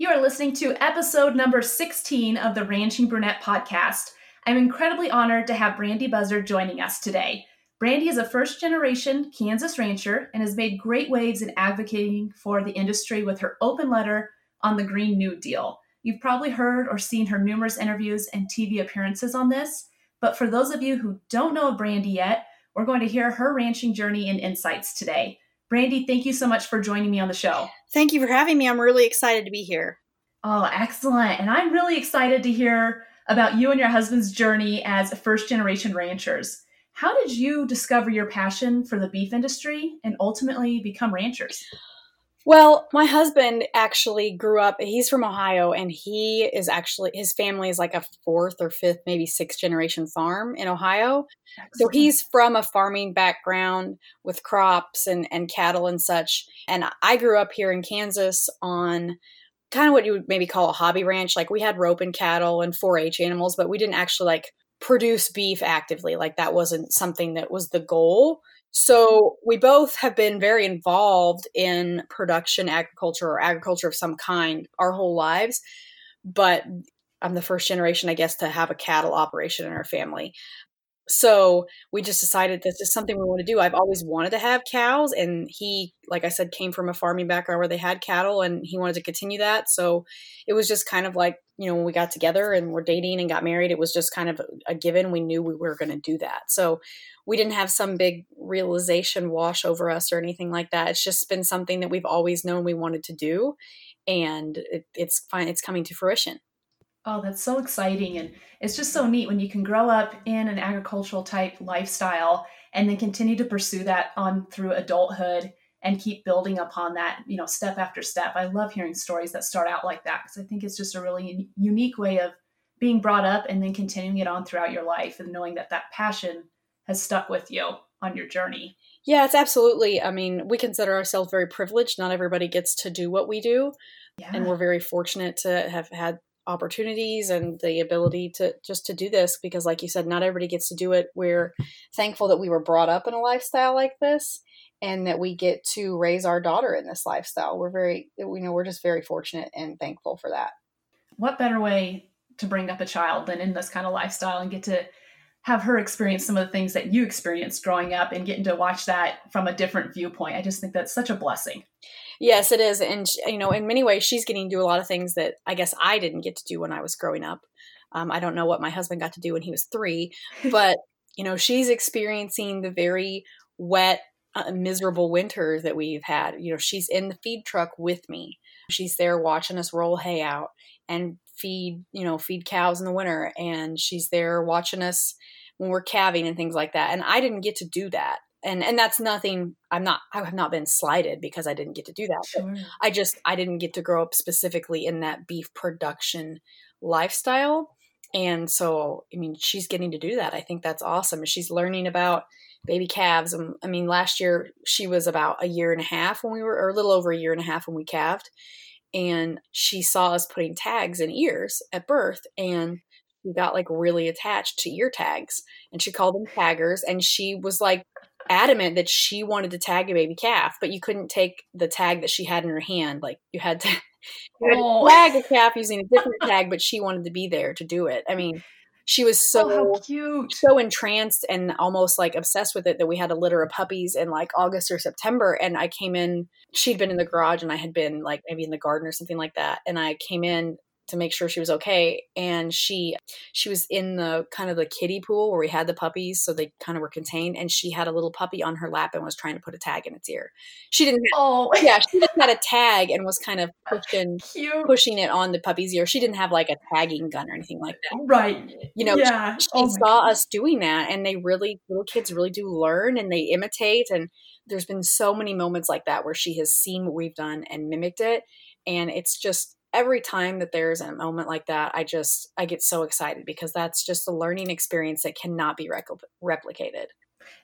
You are listening to episode number 16 of the Ranching Brunette podcast. I'm incredibly honored to have Brandi Buzzard joining us today. Brandi is a first generation Kansas rancher and has made great waves in advocating for the industry with her open letter on the Green New Deal. You've probably heard or seen her numerous interviews and TV appearances on this, but for those of you who don't know of Brandi yet, we're going to hear her ranching journey and insights today. Brandi, thank you so much for joining me on the show. Thank you for having me. I'm really excited to be here. Oh, excellent. And I'm really excited to hear about you and your husband's journey as first generation ranchers. How did you discover your passion for the beef industry and ultimately become ranchers? Well, my husband actually grew up, he's from Ohio, and he is actually, his family is like a fourth or fifth, maybe sixth generation farm in Ohio. Excellent. So he's from a farming background with crops and, and cattle and such. And I grew up here in Kansas on kind of what you would maybe call a hobby ranch. Like we had rope and cattle and 4 H animals, but we didn't actually like produce beef actively. Like that wasn't something that was the goal. So we both have been very involved in production agriculture or agriculture of some kind our whole lives. But I'm the first generation, I guess, to have a cattle operation in our family. So we just decided this is something we want to do. I've always wanted to have cows, and he, like I said, came from a farming background where they had cattle, and he wanted to continue that. So it was just kind of like you know when we got together and we're dating and got married, it was just kind of a given. We knew we were going to do that. So we didn't have some big realization wash over us or anything like that. It's just been something that we've always known we wanted to do, and it, it's fine. It's coming to fruition. Oh, that's so exciting. And it's just so neat when you can grow up in an agricultural type lifestyle and then continue to pursue that on through adulthood and keep building upon that, you know, step after step. I love hearing stories that start out like that because I think it's just a really unique way of being brought up and then continuing it on throughout your life and knowing that that passion has stuck with you on your journey. Yeah, it's absolutely. I mean, we consider ourselves very privileged. Not everybody gets to do what we do. Yeah. And we're very fortunate to have had opportunities and the ability to just to do this because like you said not everybody gets to do it we're thankful that we were brought up in a lifestyle like this and that we get to raise our daughter in this lifestyle we're very you know we're just very fortunate and thankful for that what better way to bring up a child than in this kind of lifestyle and get to have her experience some of the things that you experienced growing up and getting to watch that from a different viewpoint. I just think that's such a blessing. Yes, it is. And, you know, in many ways, she's getting to do a lot of things that I guess I didn't get to do when I was growing up. Um, I don't know what my husband got to do when he was three, but, you know, she's experiencing the very wet, uh, miserable winters that we've had. You know, she's in the feed truck with me. She's there watching us roll hay out and feed, you know, feed cows in the winter. And she's there watching us when we're calving and things like that. And I didn't get to do that. And and that's nothing I'm not I have not been slighted because I didn't get to do that. Sure. I just I didn't get to grow up specifically in that beef production lifestyle. And so I mean she's getting to do that. I think that's awesome. She's learning about baby calves. Um, I mean last year she was about a year and a half when we were or a little over a year and a half when we calved and she saw us putting tags in ears at birth and she got like really attached to ear tags and she called them taggers and she was like adamant that she wanted to tag a baby calf but you couldn't take the tag that she had in her hand like you had to, you had oh. to tag a calf using a different tag but she wanted to be there to do it i mean she was so oh, cute. so entranced and almost like obsessed with it that we had a litter of puppies in like august or september and i came in she'd been in the garage and i had been like maybe in the garden or something like that and i came in to make sure she was okay and she she was in the kind of the kiddie pool where we had the puppies so they kind of were contained and she had a little puppy on her lap and was trying to put a tag in its ear. She didn't have, oh. yeah she just had a tag and was kind of pushing Cute. pushing it on the puppy's ear. She didn't have like a tagging gun or anything like that. Right. You know yeah. she, she oh saw us doing that and they really little kids really do learn and they imitate and there's been so many moments like that where she has seen what we've done and mimicked it and it's just every time that there's a moment like that, I just I get so excited because that's just a learning experience that cannot be replicated.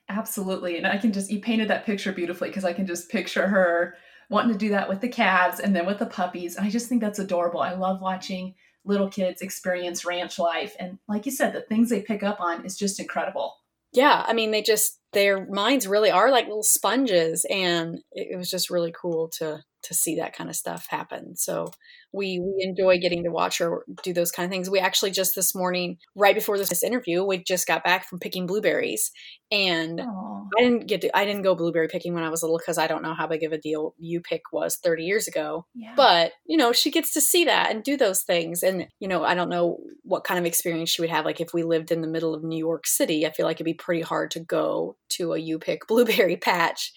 Absolutely. And I can just you painted that picture beautifully because I can just picture her wanting to do that with the calves and then with the puppies. And I just think that's adorable. I love watching little kids experience ranch life and like you said the things they pick up on is just incredible. Yeah, I mean they just their minds really are like little sponges and it was just really cool to to see that kind of stuff happen. So we we enjoy getting to watch her do those kind of things. We actually just this morning, right before this interview, we just got back from picking blueberries, and Aww. I didn't get to, I didn't go blueberry picking when I was little because I don't know how big of a deal you pick was 30 years ago. Yeah. But you know, she gets to see that and do those things, and you know, I don't know what kind of experience she would have. Like if we lived in the middle of New York City, I feel like it'd be pretty hard to go to a you pick blueberry patch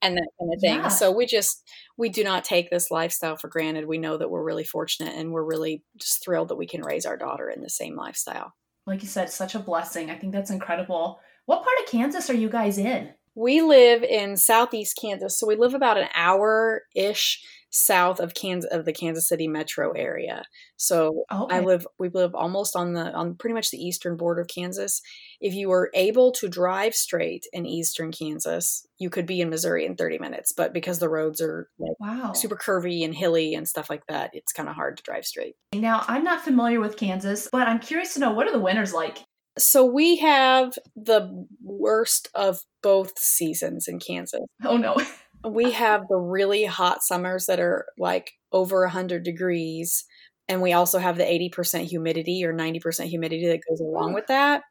and that kind of thing. Yeah. So we just we do not take this lifestyle for granted. We know that we're really fortunate and we're really just thrilled that we can raise our daughter in the same lifestyle. Like you said, such a blessing. I think that's incredible. What part of Kansas are you guys in? We live in southeast Kansas, so we live about an hour ish south of Kansas of the Kansas City metro area. So okay. I live we live almost on the on pretty much the eastern border of Kansas. If you were able to drive straight in eastern Kansas, you could be in Missouri in 30 minutes, but because the roads are like wow. super curvy and hilly and stuff like that, it's kind of hard to drive straight. Now, I'm not familiar with Kansas, but I'm curious to know what are the winters like? So we have the worst of both seasons in Kansas. Oh no. we have the really hot summers that are like over 100 degrees and we also have the 80% humidity or 90% humidity that goes along with that.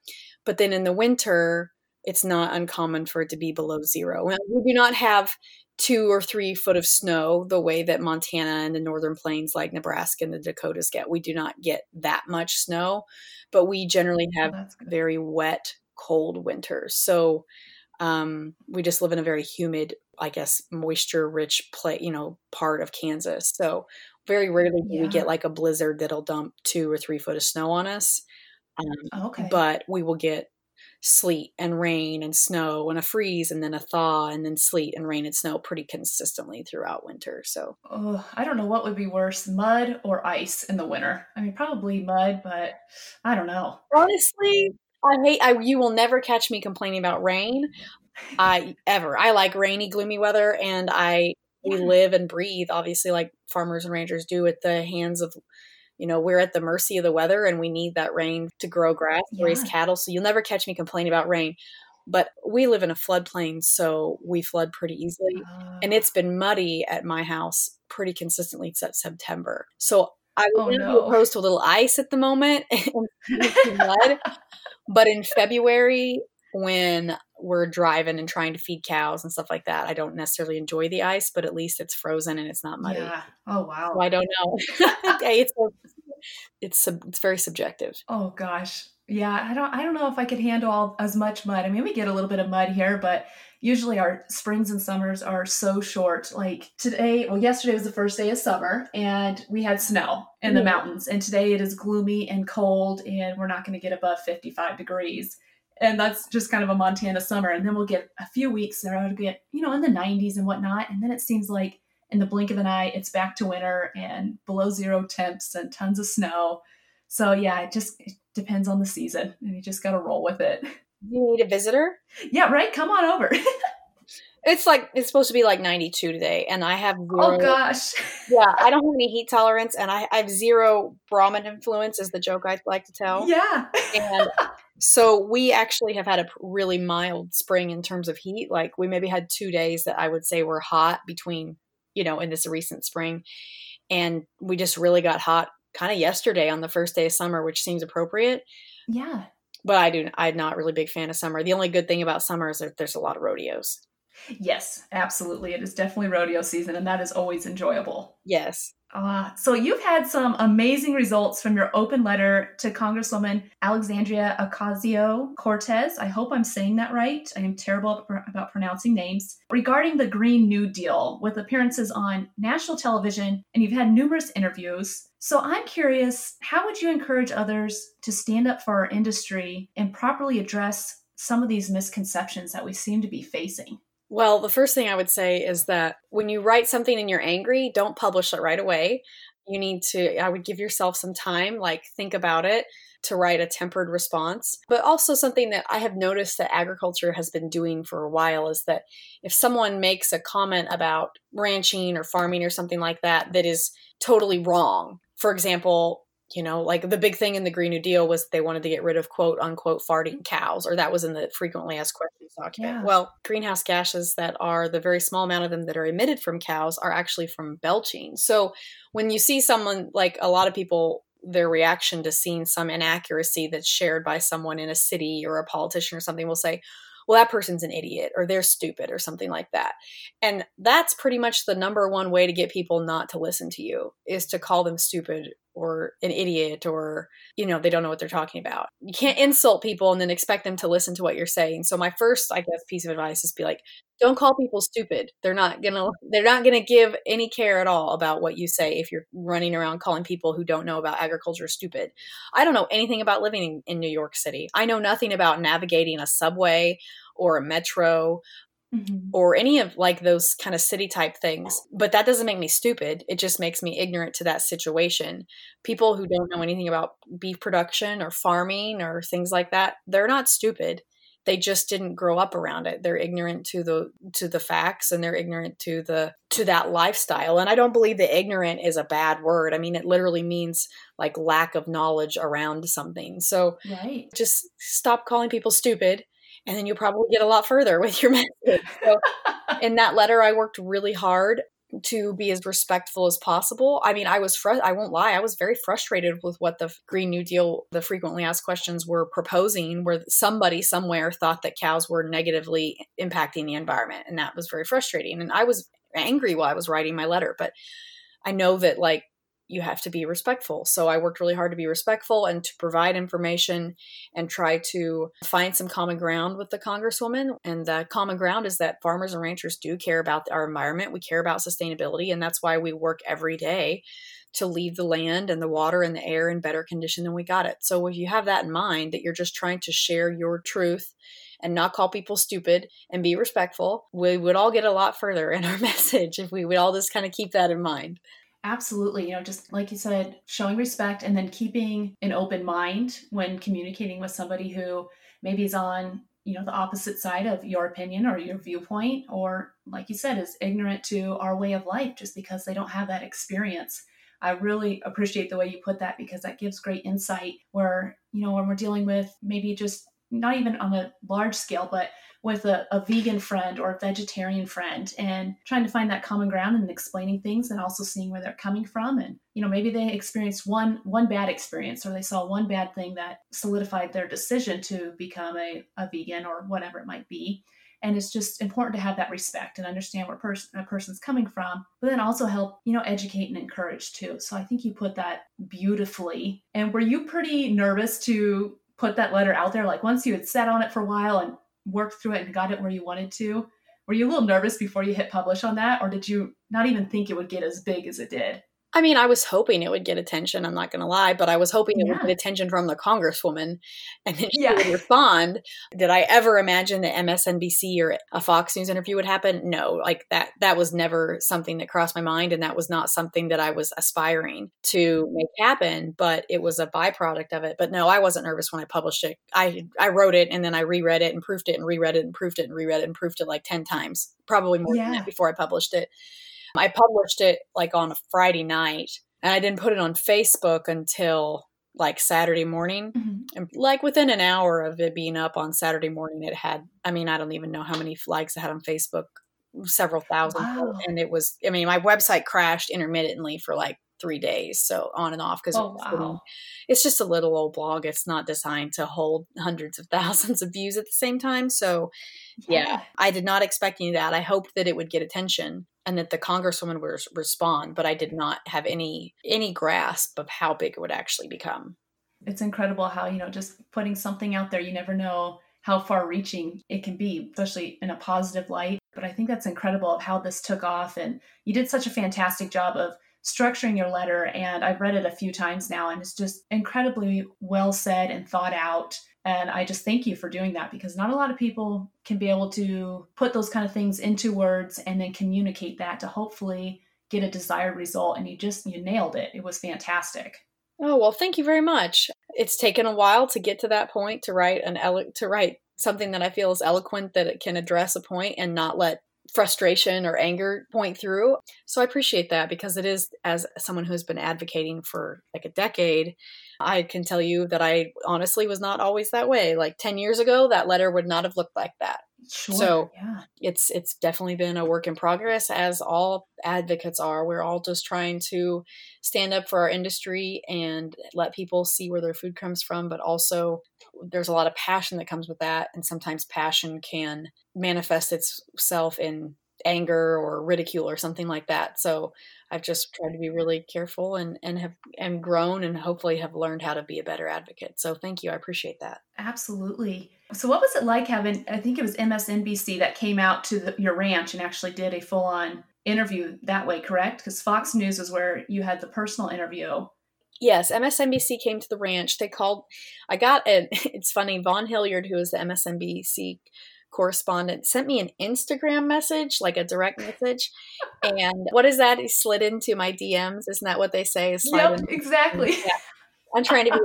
But then in the winter it's not uncommon for it to be below zero. We do not have two or three foot of snow the way that montana and the northern plains like nebraska and the dakotas get. We do not get that much snow but we generally oh, have very wet cold winters. So um, we just live in a very humid I guess, moisture rich play, you know, part of Kansas. So very rarely do yeah. we get like a blizzard that'll dump two or three foot of snow on us. Um, okay. But we will get sleet and rain and snow and a freeze and then a thaw and then sleet and rain and snow pretty consistently throughout winter. So, oh, I don't know what would be worse, mud or ice in the winter. I mean, probably mud, but I don't know. Honestly, I hate. I you will never catch me complaining about rain. I ever. I like rainy, gloomy weather, and I we live and breathe obviously like farmers and ranchers do at the hands of you know we're at the mercy of the weather and we need that rain to grow grass yeah. raise cattle so you'll never catch me complaining about rain but we live in a floodplain so we flood pretty easily and it's been ah. muddy at my house pretty consistently since september so i would oh, no. opposed to a little ice at the moment mud but in february when we're driving and trying to feed cows and stuff like that. I don't necessarily enjoy the ice, but at least it's frozen and it's not muddy. Yeah. Oh wow. So I don't know. it's it's it's very subjective. Oh gosh. Yeah, I don't I don't know if I could handle all, as much mud. I mean, we get a little bit of mud here, but usually our springs and summers are so short. Like today, well, yesterday was the first day of summer and we had snow in the mm. mountains. And today it is gloomy and cold and we're not going to get above 55 degrees and that's just kind of a Montana summer. And then we'll get a few weeks that will get, you know, in the 90s and whatnot. And then it seems like in the blink of an eye, it's back to winter and below zero temps and tons of snow. So yeah, it just it depends on the season, and you just got to roll with it. You need a visitor? Yeah, right. Come on over. it's like it's supposed to be like 92 today, and I have oh, zero, oh gosh, yeah, I don't have any heat tolerance, and I, I have zero Brahman influence, is the joke I like to tell. Yeah, and so we actually have had a really mild spring in terms of heat. Like we maybe had two days that I would say were hot between, you know, in this recent spring. And we just really got hot kind of yesterday on the first day of summer, which seems appropriate. Yeah. But I do I'm not really big fan of summer. The only good thing about summer is that there's a lot of rodeos. Yes, absolutely. It is definitely rodeo season and that is always enjoyable. Yes. Uh, so you've had some amazing results from your open letter to Congresswoman Alexandria Ocasio Cortez. I hope I'm saying that right. I am terrible about pronouncing names. Regarding the Green New Deal, with appearances on national television, and you've had numerous interviews. So I'm curious, how would you encourage others to stand up for our industry and properly address some of these misconceptions that we seem to be facing? Well, the first thing I would say is that when you write something and you're angry, don't publish it right away. You need to, I would give yourself some time, like think about it to write a tempered response. But also, something that I have noticed that agriculture has been doing for a while is that if someone makes a comment about ranching or farming or something like that that is totally wrong, for example, you know, like the big thing in the Green New Deal was they wanted to get rid of quote unquote farting cows, or that was in the frequently asked questions document. Yeah. Well, greenhouse gases that are the very small amount of them that are emitted from cows are actually from belching. So when you see someone like a lot of people, their reaction to seeing some inaccuracy that's shared by someone in a city or a politician or something will say, well, that person's an idiot or they're stupid or something like that. And that's pretty much the number one way to get people not to listen to you is to call them stupid or an idiot or you know they don't know what they're talking about. You can't insult people and then expect them to listen to what you're saying. So my first i guess piece of advice is be like don't call people stupid. They're not gonna they're not gonna give any care at all about what you say if you're running around calling people who don't know about agriculture stupid. I don't know anything about living in new york city. I know nothing about navigating a subway or a metro Mm-hmm. or any of like those kind of city type things. But that doesn't make me stupid. It just makes me ignorant to that situation. People who don't know anything about beef production or farming or things like that, they're not stupid. They just didn't grow up around it. They're ignorant to the to the facts and they're ignorant to the to that lifestyle. And I don't believe that ignorant is a bad word. I mean it literally means like lack of knowledge around something. So right. just stop calling people stupid and then you'll probably get a lot further with your message. So in that letter, I worked really hard to be as respectful as possible. I mean, I was fr- I won't lie, I was very frustrated with what the Green New Deal, the frequently asked questions were proposing where somebody somewhere thought that cows were negatively impacting the environment and that was very frustrating. And I was angry while I was writing my letter, but I know that like you have to be respectful. So I worked really hard to be respectful and to provide information and try to find some common ground with the Congresswoman. And the common ground is that farmers and ranchers do care about our environment. We care about sustainability. And that's why we work every day to leave the land and the water and the air in better condition than we got it. So if you have that in mind, that you're just trying to share your truth and not call people stupid and be respectful, we would all get a lot further in our message if we would all just kind of keep that in mind. Absolutely. You know, just like you said, showing respect and then keeping an open mind when communicating with somebody who maybe is on, you know, the opposite side of your opinion or your viewpoint, or like you said, is ignorant to our way of life just because they don't have that experience. I really appreciate the way you put that because that gives great insight where, you know, when we're dealing with maybe just not even on a large scale, but with a, a vegan friend or a vegetarian friend and trying to find that common ground and explaining things and also seeing where they're coming from. And you know maybe they experienced one one bad experience or they saw one bad thing that solidified their decision to become a, a vegan or whatever it might be. And it's just important to have that respect and understand where pers- a person's coming from but then also help you know educate and encourage too. So i think you put that beautifully. And were you pretty nervous to put that letter out there like once you had sat on it for a while and worked through it and got it where you wanted to. Were you a little nervous before you hit publish on that, or did you not even think it would get as big as it did? I mean, I was hoping it would get attention. I'm not going to lie, but I was hoping it yeah. would get attention from the congresswoman, and then she yeah. would respond. Did I ever imagine that MSNBC or a Fox News interview would happen? No, like that. That was never something that crossed my mind, and that was not something that I was aspiring to make happen. But it was a byproduct of it. But no, I wasn't nervous when I published it. I I wrote it, and then I reread it and proofed it, and reread it and proofed it and reread it and proofed it like ten times, probably more yeah. than that before I published it I published it like on a Friday night and I didn't put it on Facebook until like Saturday morning. Mm-hmm. And like within an hour of it being up on Saturday morning, it had, I mean, I don't even know how many likes it had on Facebook, several thousand. Wow. And it was, I mean, my website crashed intermittently for like three days. So on and off because oh, wow. it's just a little old blog. It's not designed to hold hundreds of thousands of views at the same time. So yeah, yeah I did not expect any of that. I hoped that it would get attention and that the congresswoman would respond, but I did not have any any grasp of how big it would actually become. It's incredible how, you know, just putting something out there, you never know how far reaching it can be, especially in a positive light. But I think that's incredible of how this took off. And you did such a fantastic job of structuring your letter. And I've read it a few times now, and it's just incredibly well said and thought out. And I just thank you for doing that because not a lot of people can be able to put those kind of things into words and then communicate that to hopefully get a desired result. And you just, you nailed it. It was fantastic. Oh, well, thank you very much. It's taken a while to get to that point to write an ele- to write something that I feel is eloquent that it can address a point and not let frustration or anger point through. So I appreciate that because it is, as someone who's been advocating for like a decade, I can tell you that I honestly was not always that way. Like 10 years ago, that letter would not have looked like that. Sure, so yeah. it's it's definitely been a work in progress as all advocates are. We're all just trying to stand up for our industry and let people see where their food comes from, but also there's a lot of passion that comes with that and sometimes passion can manifest itself in anger or ridicule or something like that. So I've just tried to be really careful and and have and grown and hopefully have learned how to be a better advocate. So thank you. I appreciate that. Absolutely. So what was it like having I think it was MSNBC that came out to the, your ranch and actually did a full on interview that way, correct? Cuz Fox News is where you had the personal interview. Yes, MSNBC came to the ranch. They called I got it. It's funny, Vaughn Hilliard who is the MSNBC correspondent sent me an Instagram message, like a direct message. And what is that? He slid into my DMs. Isn't that what they say? Yep, exactly. Yeah. I'm trying to be.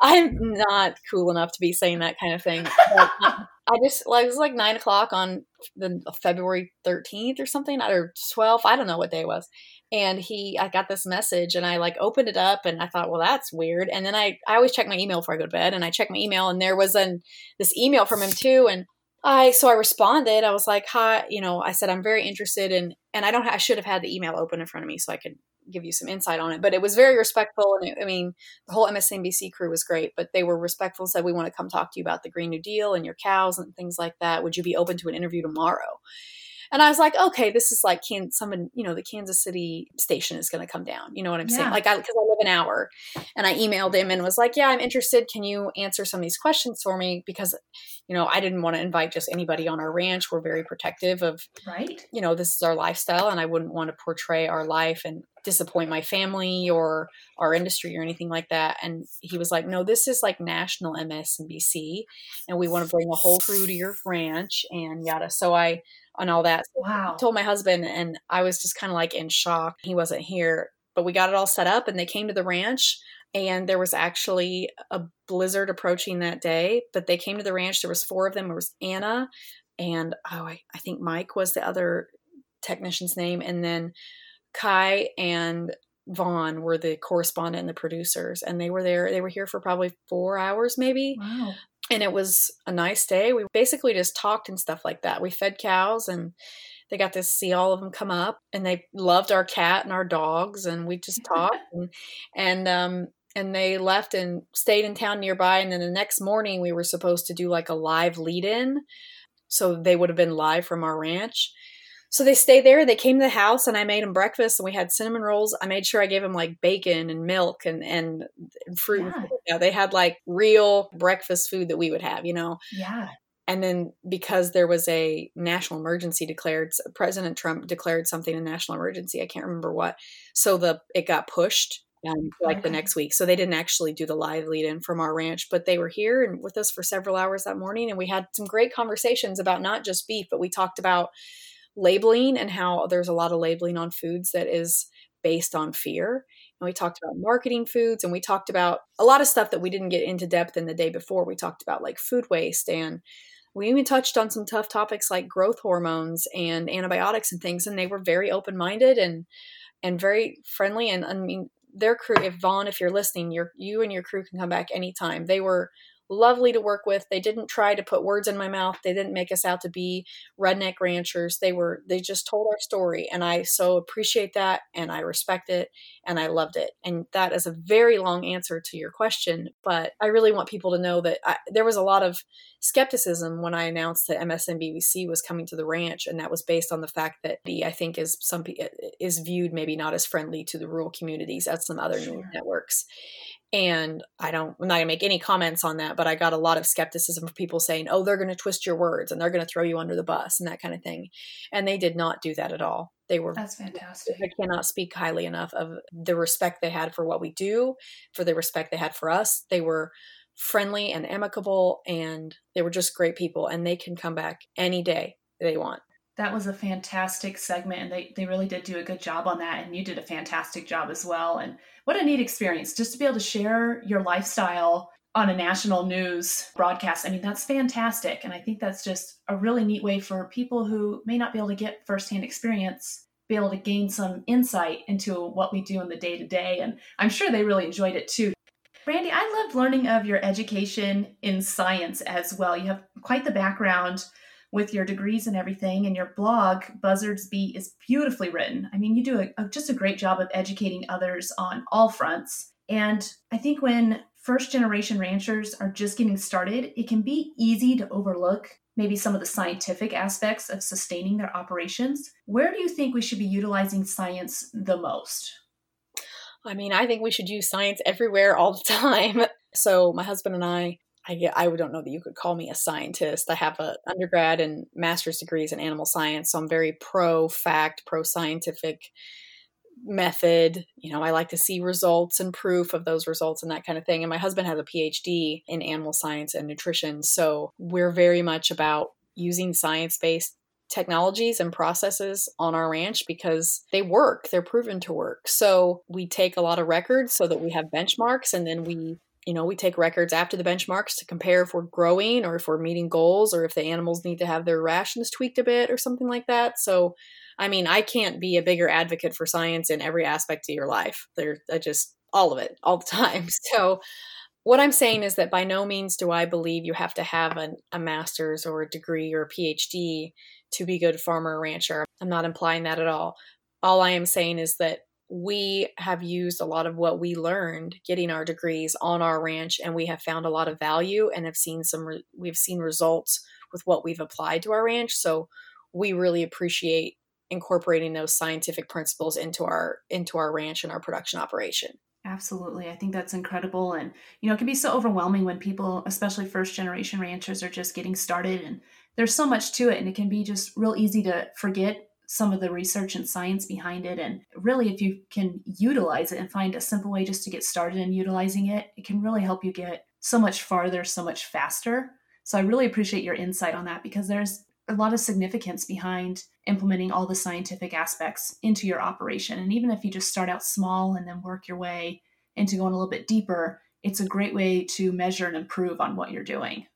I'm not cool enough to be saying that kind of thing. But I just like it was like nine o'clock on the February 13th or something, or 12th. I don't know what day it was. And he, I got this message, and I like opened it up, and I thought, well, that's weird. And then I, I always check my email before I go to bed, and I check my email, and there was an this email from him too, and I so I responded. I was like, "Hi," you know. I said I'm very interested in, and I don't. I should have had the email open in front of me so I could give you some insight on it. But it was very respectful, and it, I mean, the whole MSNBC crew was great. But they were respectful. and Said we want to come talk to you about the Green New Deal and your cows and things like that. Would you be open to an interview tomorrow? And I was like, okay, this is like can someone, you know, the Kansas City station is going to come down. You know what I'm yeah. saying? Like, I because I live an hour, and I emailed him and was like, yeah, I'm interested. Can you answer some of these questions for me? Because, you know, I didn't want to invite just anybody on our ranch. We're very protective of, right? You know, this is our lifestyle, and I wouldn't want to portray our life and disappoint my family or our industry or anything like that. And he was like, no, this is like national MSNBC, and we want to bring a whole crew to your ranch and yada. So I on all that. So wow. I told my husband, and I was just kind of like in shock. He wasn't here, but we got it all set up, and they came to the ranch. And there was actually a blizzard approaching that day, but they came to the ranch. There was four of them. There was Anna, and oh, I, I think Mike was the other technician's name, and then Kai and Vaughn were the correspondent and the producers, and they were there. They were here for probably four hours, maybe. Wow and it was a nice day. We basically just talked and stuff like that. We fed cows and they got to see all of them come up and they loved our cat and our dogs and we just talked and and um and they left and stayed in town nearby and then the next morning we were supposed to do like a live lead in so they would have been live from our ranch so they stayed there. They came to the house, and I made them breakfast, and we had cinnamon rolls. I made sure I gave them like bacon and milk and and, fruit. Yeah. yeah, they had like real breakfast food that we would have, you know. Yeah. And then because there was a national emergency declared, President Trump declared something a national emergency. I can't remember what. So the it got pushed um, like okay. the next week. So they didn't actually do the live lead in from our ranch, but they were here and with us for several hours that morning. And we had some great conversations about not just beef, but we talked about labeling and how there's a lot of labeling on foods that is based on fear. And we talked about marketing foods and we talked about a lot of stuff that we didn't get into depth in the day before. We talked about like food waste and we even touched on some tough topics like growth hormones and antibiotics and things and they were very open-minded and and very friendly and I mean their crew if Vaughn if you're listening, you you and your crew can come back anytime. They were lovely to work with. They didn't try to put words in my mouth. They didn't make us out to be redneck ranchers. They were they just told our story and I so appreciate that and I respect it and I loved it. And that is a very long answer to your question, but I really want people to know that I, there was a lot of skepticism when I announced that MSNBC was coming to the ranch and that was based on the fact that the I think is some is viewed maybe not as friendly to the rural communities as some other sure. news networks. And I don't, I'm not gonna make any comments on that, but I got a lot of skepticism from people saying, oh, they're gonna twist your words and they're gonna throw you under the bus and that kind of thing. And they did not do that at all. They were, that's fantastic. I cannot speak highly enough of the respect they had for what we do, for the respect they had for us. They were friendly and amicable and they were just great people and they can come back any day they want that was a fantastic segment and they, they really did do a good job on that and you did a fantastic job as well and what a neat experience just to be able to share your lifestyle on a national news broadcast. I mean, that's fantastic. And I think that's just a really neat way for people who may not be able to get firsthand experience be able to gain some insight into what we do in the day to day. And I'm sure they really enjoyed it too. Randy, I loved learning of your education in science as well. You have quite the background with your degrees and everything, and your blog, Buzzards Beat, is beautifully written. I mean, you do a, a, just a great job of educating others on all fronts. And I think when first generation ranchers are just getting started, it can be easy to overlook maybe some of the scientific aspects of sustaining their operations. Where do you think we should be utilizing science the most? I mean, I think we should use science everywhere all the time. So, my husband and I, I I don't know that you could call me a scientist. I have an undergrad and master's degrees in animal science, so I'm very pro fact, pro scientific method. You know, I like to see results and proof of those results and that kind of thing. And my husband has a PhD in animal science and nutrition. So we're very much about using science based technologies and processes on our ranch because they work, they're proven to work. So we take a lot of records so that we have benchmarks and then we you know, we take records after the benchmarks to compare if we're growing or if we're meeting goals or if the animals need to have their rations tweaked a bit or something like that. So I mean, I can't be a bigger advocate for science in every aspect of your life. They're just all of it, all the time. So, what I'm saying is that by no means do I believe you have to have an, a master's or a degree or a PhD to be a good farmer or rancher. I'm not implying that at all. All I am saying is that we have used a lot of what we learned getting our degrees on our ranch and we have found a lot of value and have seen some re- we've seen results with what we've applied to our ranch. So we really appreciate incorporating those scientific principles into our into our ranch and our production operation. Absolutely. I think that's incredible and you know it can be so overwhelming when people especially first generation ranchers are just getting started and there's so much to it and it can be just real easy to forget some of the research and science behind it and really if you can utilize it and find a simple way just to get started in utilizing it it can really help you get so much farther so much faster so i really appreciate your insight on that because there's a lot of significance behind implementing all the scientific aspects into your operation. And even if you just start out small and then work your way into going a little bit deeper, it's a great way to measure and improve on what you're doing.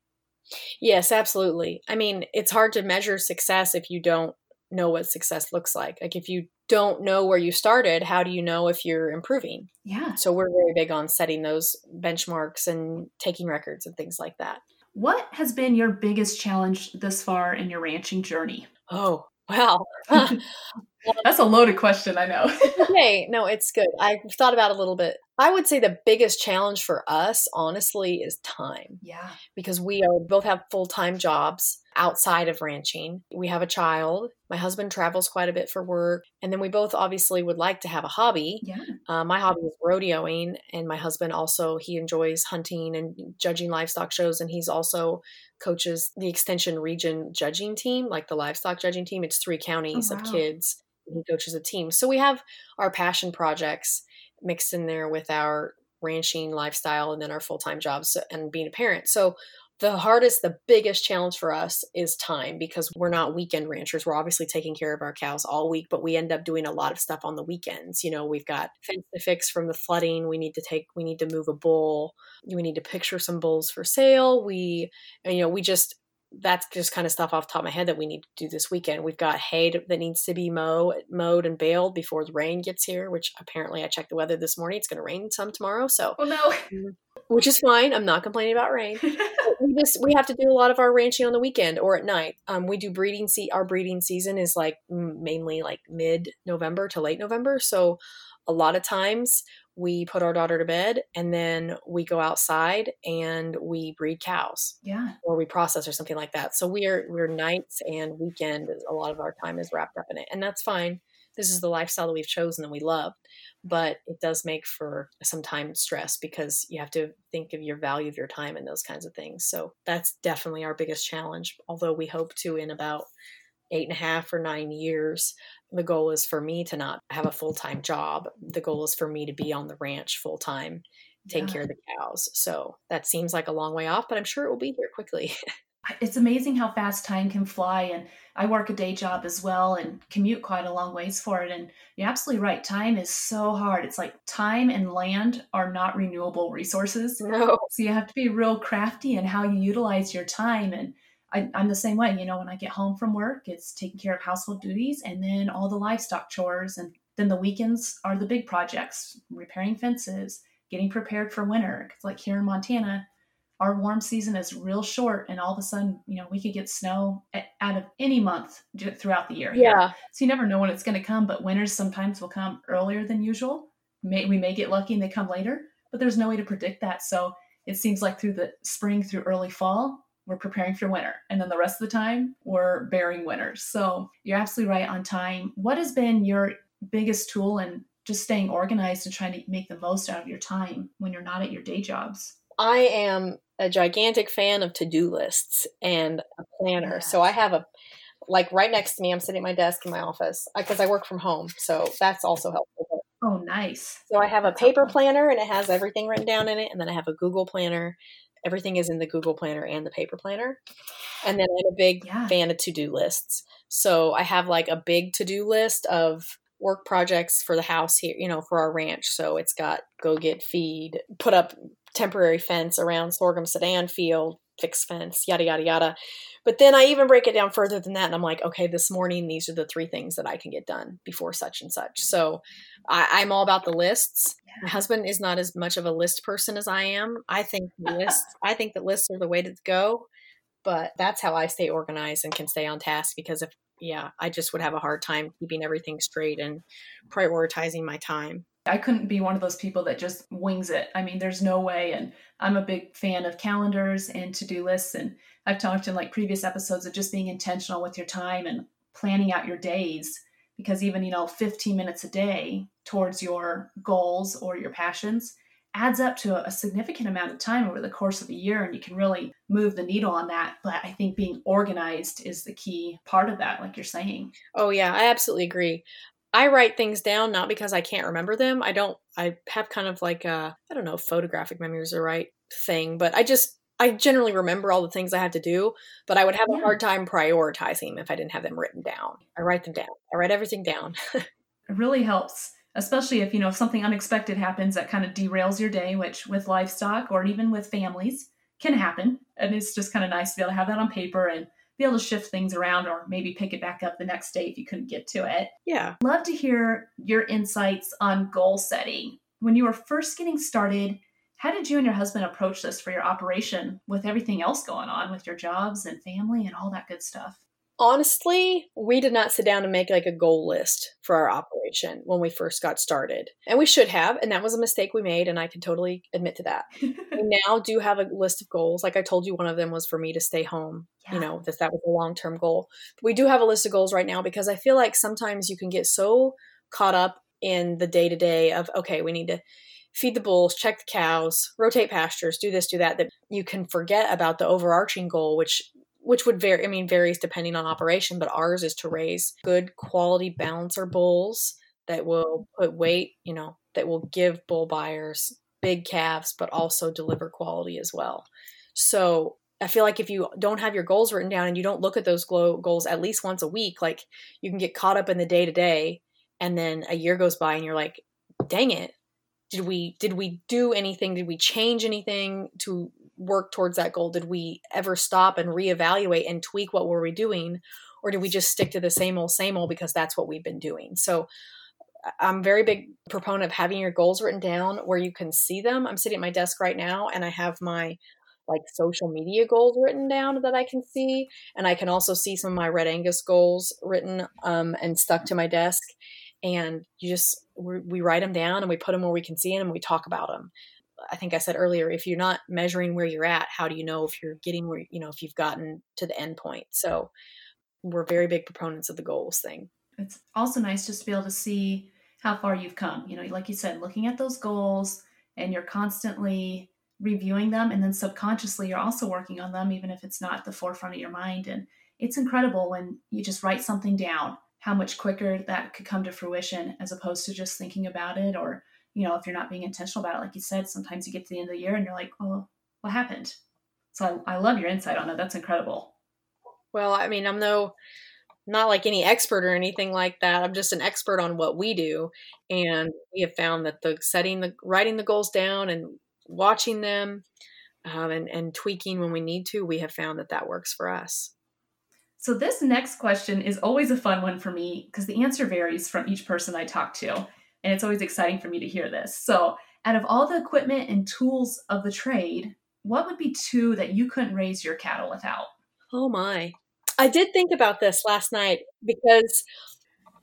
Yes, absolutely. I mean, it's hard to measure success if you don't know what success looks like. Like if you don't know where you started, how do you know if you're improving? Yeah. So we're very big on setting those benchmarks and taking records and things like that. What has been your biggest challenge this far in your ranching journey? Oh, That's a loaded question, I know. okay, no, it's good. I've thought about a little bit. I would say the biggest challenge for us, honestly, is time. Yeah. Because we are both have full time jobs outside of ranching. We have a child. My husband travels quite a bit for work. And then we both obviously would like to have a hobby. Yeah. Uh, my hobby is rodeoing. And my husband also, he enjoys hunting and judging livestock shows. And he's also coaches the extension region judging team, like the livestock judging team. It's three counties oh, wow. of kids. He coaches a team. So we have our passion projects mixed in there with our ranching lifestyle and then our full-time jobs and being a parent. So the hardest, the biggest challenge for us is time because we're not weekend ranchers. We're obviously taking care of our cows all week, but we end up doing a lot of stuff on the weekends. You know, we've got fence to fix from the flooding. We need to take, we need to move a bull. We need to picture some bulls for sale. We, and you know, we just, that's just kind of stuff off the top of my head that we need to do this weekend. We've got hay that needs to be mowed, mowed and baled before the rain gets here, which apparently I checked the weather this morning. It's going to rain some tomorrow. So, oh no, mm, which is fine. I'm not complaining about rain. we just we have to do a lot of our ranching on the weekend or at night. Um, we do breeding. See, our breeding season is like mainly like mid November to late November. So, a lot of times we put our daughter to bed and then we go outside and we breed cows yeah. or we process or something like that. So we're we're nights and weekend a lot of our time is wrapped up in it and that's fine. This is the lifestyle that we've chosen that we love but it does make for some time stress because you have to think of your value of your time and those kinds of things. So that's definitely our biggest challenge although we hope to in about eight and a half or nine years the goal is for me to not have a full time job. The goal is for me to be on the ranch full time, take yeah. care of the cows. So that seems like a long way off, but I'm sure it will be here quickly. it's amazing how fast time can fly. And I work a day job as well and commute quite a long ways for it. And you're absolutely right. Time is so hard. It's like time and land are not renewable resources. No. So you have to be real crafty in how you utilize your time. And I, am the same way. You know, when I get home from work, it's taking care of household duties and then all the livestock chores. And then the weekends are the big projects, repairing fences, getting prepared for winter. Because, like here in Montana, our warm season is real short and all of a sudden you know we could get snow out of any month throughout the year yeah so you never know when it's going to come but winters sometimes will come earlier than usual may, we may get lucky and they come later but there's no way to predict that so it seems like through the spring through early fall we're preparing for winter and then the rest of the time we're bearing winters so you're absolutely right on time what has been your biggest tool in just staying organized and trying to make the most out of your time when you're not at your day jobs I am a gigantic fan of to-do lists and a planner. Yes. So I have a like right next to me. I'm sitting at my desk in my office because I work from home, so that's also helpful. Oh, nice. So I have a paper planner and it has everything written down in it, and then I have a Google planner. Everything is in the Google planner and the paper planner. And then I'm a big yeah. fan of to-do lists. So I have like a big to-do list of work projects for the house here, you know, for our ranch. So it's got go get feed, put up temporary fence around sorghum sudan field, fixed fence, yada, yada, yada. But then I even break it down further than that. And I'm like, okay, this morning, these are the three things that I can get done before such and such. So I, am all about the lists. My husband is not as much of a list person as I am. I think lists, I think that lists are the way to go. But that's how I stay organized and can stay on task because if, yeah, I just would have a hard time keeping everything straight and prioritizing my time. I couldn't be one of those people that just wings it. I mean, there's no way. And I'm a big fan of calendars and to do lists. And I've talked in like previous episodes of just being intentional with your time and planning out your days because even, you know, 15 minutes a day towards your goals or your passions adds up to a significant amount of time over the course of a year and you can really move the needle on that but i think being organized is the key part of that like you're saying oh yeah i absolutely agree I write things down not because I can't remember them. I don't. I have kind of like a I don't know photographic memory is the right thing, but I just I generally remember all the things I have to do, but I would have yeah. a hard time prioritizing if I didn't have them written down. I write them down. I write everything down. it really helps, especially if you know if something unexpected happens that kind of derails your day, which with livestock or even with families can happen. And it's just kind of nice to be able to have that on paper and be able to shift things around or maybe pick it back up the next day if you couldn't get to it. Yeah. Love to hear your insights on goal setting. When you were first getting started, how did you and your husband approach this for your operation with everything else going on with your jobs and family and all that good stuff? Honestly, we did not sit down and make like a goal list for our operation when we first got started. And we should have, and that was a mistake we made, and I can totally admit to that. we now do have a list of goals. Like I told you, one of them was for me to stay home. Yeah. You know, that that was a long term goal. But we do have a list of goals right now because I feel like sometimes you can get so caught up in the day to day of, okay, we need to feed the bulls, check the cows, rotate pastures, do this, do that, that you can forget about the overarching goal, which which would vary, I mean, varies depending on operation, but ours is to raise good quality balancer bulls that will put weight, you know, that will give bull buyers big calves, but also deliver quality as well. So I feel like if you don't have your goals written down and you don't look at those goals at least once a week, like you can get caught up in the day to day, and then a year goes by and you're like, dang it, did we did we do anything? Did we change anything to work towards that goal? Did we ever stop and reevaluate and tweak what were we doing? Or did we just stick to the same old, same old because that's what we've been doing? So I'm very big proponent of having your goals written down where you can see them. I'm sitting at my desk right now and I have my like social media goals written down that I can see. And I can also see some of my Red Angus goals written um, and stuck to my desk. And you just, we write them down and we put them where we can see them and we talk about them. I think I said earlier, if you're not measuring where you're at, how do you know if you're getting where, you know, if you've gotten to the end point? So we're very big proponents of the goals thing. It's also nice just to be able to see how far you've come. You know, like you said, looking at those goals and you're constantly reviewing them and then subconsciously you're also working on them even if it's not the forefront of your mind and it's incredible when you just write something down how much quicker that could come to fruition as opposed to just thinking about it or you know, if you're not being intentional about it, like you said, sometimes you get to the end of the year and you're like, well, what happened? So I, I love your insight on it. That's incredible. Well, I mean, I'm no not like any expert or anything like that. I'm just an expert on what we do, and we have found that the setting the writing the goals down and watching them um, and and tweaking when we need to, we have found that that works for us. So this next question is always a fun one for me because the answer varies from each person I talk to, and it's always exciting for me to hear this. So, out of all the equipment and tools of the trade, what would be two that you couldn't raise your cattle without? Oh my. I did think about this last night because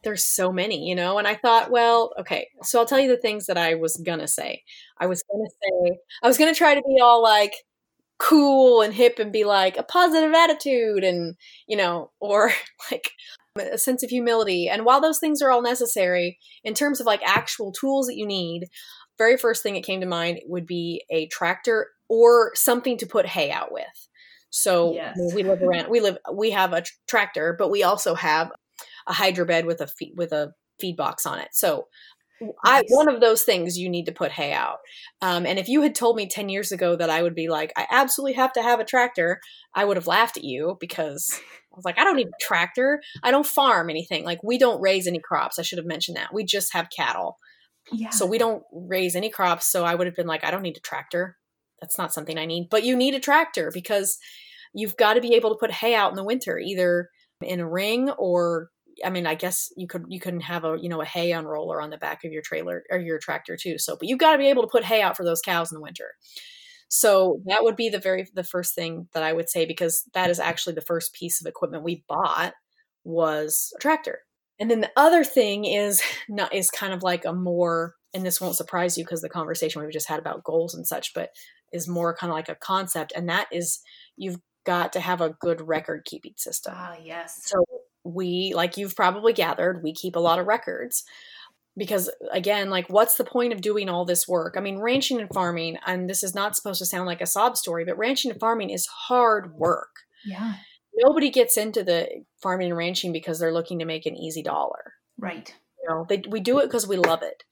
there's so many, you know, and I thought, well, okay, so I'll tell you the things that I was gonna say. I was gonna say, I was gonna try to be all like cool and hip and be like a positive attitude and, you know, or like a sense of humility. And while those things are all necessary, in terms of like actual tools that you need, very first thing that came to mind would be a tractor or something to put hay out with. So yes. we live around. We live. We have a tractor, but we also have a Hydrabed with a feed, with a feed box on it. So. I one of those things you need to put hay out. Um, and if you had told me ten years ago that I would be like, I absolutely have to have a tractor, I would have laughed at you because I was like, I don't need a tractor. I don't farm anything. Like we don't raise any crops. I should have mentioned that. We just have cattle. Yeah. So we don't raise any crops. So I would have been like, I don't need a tractor that's not something I need. But you need a tractor because you've got to be able to put hay out in the winter, either in a ring or I mean, I guess you could you couldn't have a you know a hay unroller on the back of your trailer or your tractor too. So, but you've got to be able to put hay out for those cows in the winter. So that would be the very the first thing that I would say because that is actually the first piece of equipment we bought was a tractor. And then the other thing is not is kind of like a more and this won't surprise you because the conversation we've just had about goals and such, but is more kind of like a concept, and that is you've got to have a good record keeping system. Ah, yes. So we, like you've probably gathered, we keep a lot of records. Because again like what's the point of doing all this work? I mean ranching and farming and this is not supposed to sound like a sob story but ranching and farming is hard work. Yeah. Nobody gets into the farming and ranching because they're looking to make an easy dollar. Right. You know they, we do it because we love it.